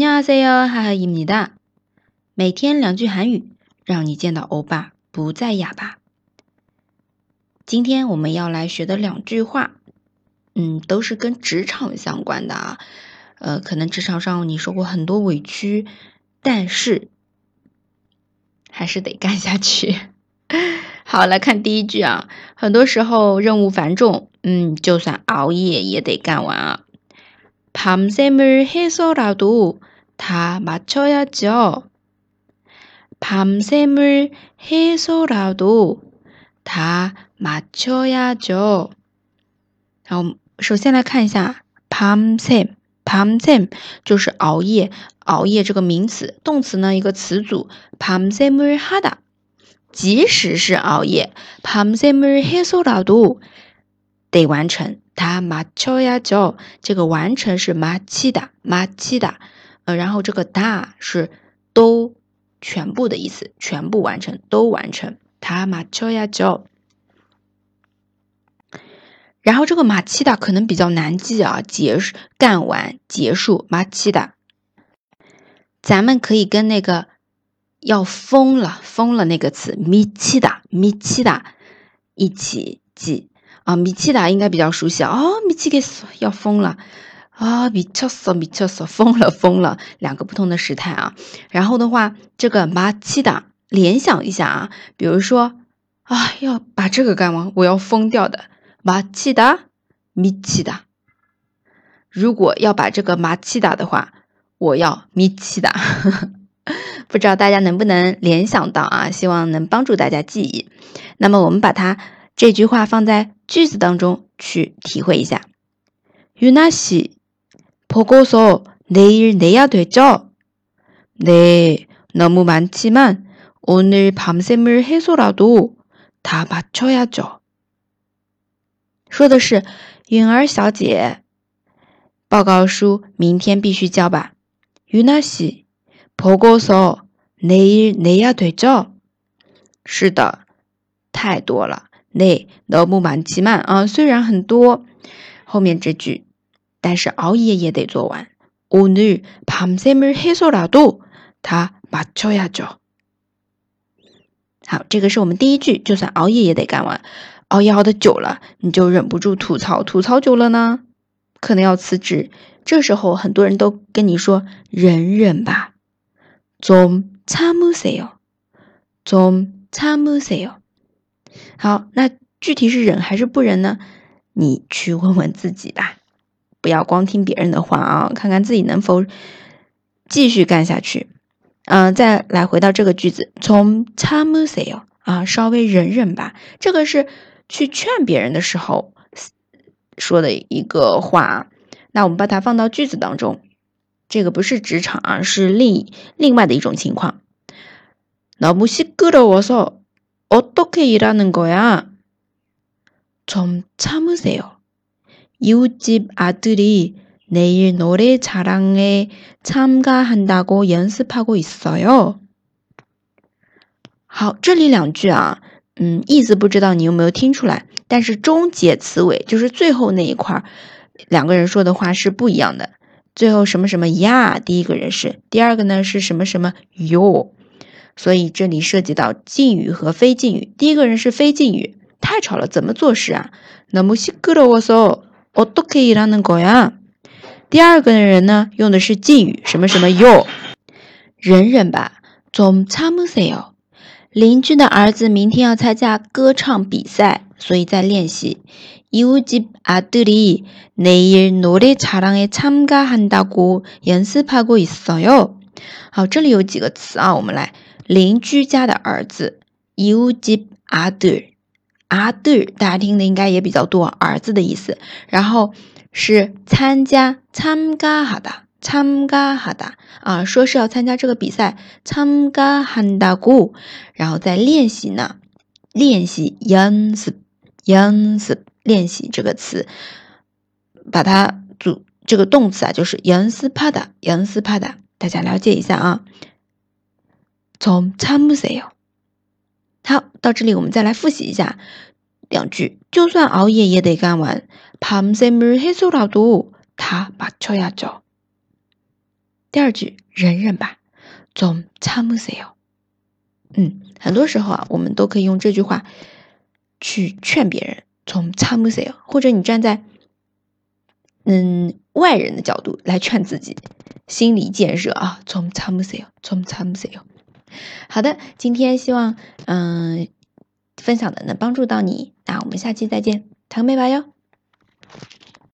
안녕하세요하하입니다每天两句韩语，让你见到欧巴不再哑巴。今天我们要来学的两句话，嗯，都是跟职场相关的啊。呃，可能职场上你受过很多委屈，但是还是得干下去。好，来看第一句啊。很多时候任务繁重，嗯，就算熬夜也得干完啊。밤샘을해서라도 다맞춰야죠밤샘을해서라도다맞춰야죠好，首先来看一下밤샘밤샘就是熬夜，熬夜这个名词，动词呢一个词组밤샘을하다即使是熬夜밤샘을해서라도得完成。它마쳐야 죠， 这个完成是마치 다， 마치 다， 然后这个大是都全部的意思，全部完成都完成。他马乔呀叫。然后这个马奇达可能比较难记啊，结束干完结束马奇达。咱们可以跟那个要疯了疯了那个词米奇达米奇达一起记啊，米奇达应该比较熟悉哦，米奇给死要疯了。啊！米切索米切索疯了疯了，两个不同的时态啊。然后的话，这个马奇达联想一下啊，比如说啊，要把这个干完，我要疯掉的。马奇达米奇达，如果要把这个马奇达的话，我要米奇达。不知道大家能不能联想到啊？希望能帮助大家记忆。那么我们把它。这句话放在句子当中去体会一下。유나 씨， 보고서내일내야되죠네너무많지만오늘밤샘을해서라도다맞춰야죠说的是允儿小姐，报告书明天必须交吧。유나 씨， 보고서내일내야되죠是的，太多了。那너무많지만啊，虽然很多，后面这句， 但是熬夜也得做完。오늘밤샘을해서라도다맞춰야 죠。 好，这个是我们第一句，就算熬夜也得干完。熬夜熬的久了，你就忍不住吐槽，吐槽久了呢，可能要辞职。这时候很多人都跟你说：“忍忍吧，좀참으세 요， 좀참으세 요。 ”好，那具体是忍还是不忍呢？你去问问自己吧， 不要光听别人的话啊，看看自己能否继续干下去。嗯，再来回到这个句子，从참으세 요， 啊，稍微忍忍吧。这个是去劝别人的时候说的一个话。那我们把它放到句子当中，这个不是职场啊，是另另外的一种情况。너무시끄러워 서。 어떻게 일하는 거야? 좀 참으세요. 이웃집 아들이 내일 노래 자랑에 참가한다고 연습하고 있어요. 好，这里两句啊，嗯，意思不知道你有没有听出来，但是终结词尾就是最后那一块，两个人说的话是不一样的。最后什么什么呀，第一个人是第二个呢是什么什么哟。所以这里涉及到敬语和非敬语。第一个人是非敬语，太吵了，怎么做事啊？那么시끄러워서 어떻게일하는거 야？ 第二个人呢，用的是敬语，什么什么哟，忍忍吧，좀참으세 요。 邻居的儿子明天要参加歌唱比赛，所以在练习。이웃집아들이내일노래자랑에참가한다고연습하고있어 요。 好，这里有几个词啊，我们来。邻居家的儿子，이웃집아들 啊对大家听的应该也比较多儿子的意思。然后是参加参加哈达参加哈达啊说是要参加这个比赛参加韩大姑然后在练习呢练习颜色颜色练习这个词。把它组这个动词啊就是颜斯啪嗒颜斯啪嗒大家了解一下啊。从参谋好，到这里我们再来复习一下两句。就算熬夜也得干完。밤샘을해서라도다맞춰야 죠。 第二句，忍忍吧，좀참으세 요。 嗯，很多时候啊，我们都可以用这句话去劝别人，좀참으세 요。 或者你站在嗯外人的角度来劝自己，心理建设啊，좀참으세 요， 좀참으세 요。 好的，今天希望嗯分享的能帮助到你，那我们下期再见，糖妹吧哟。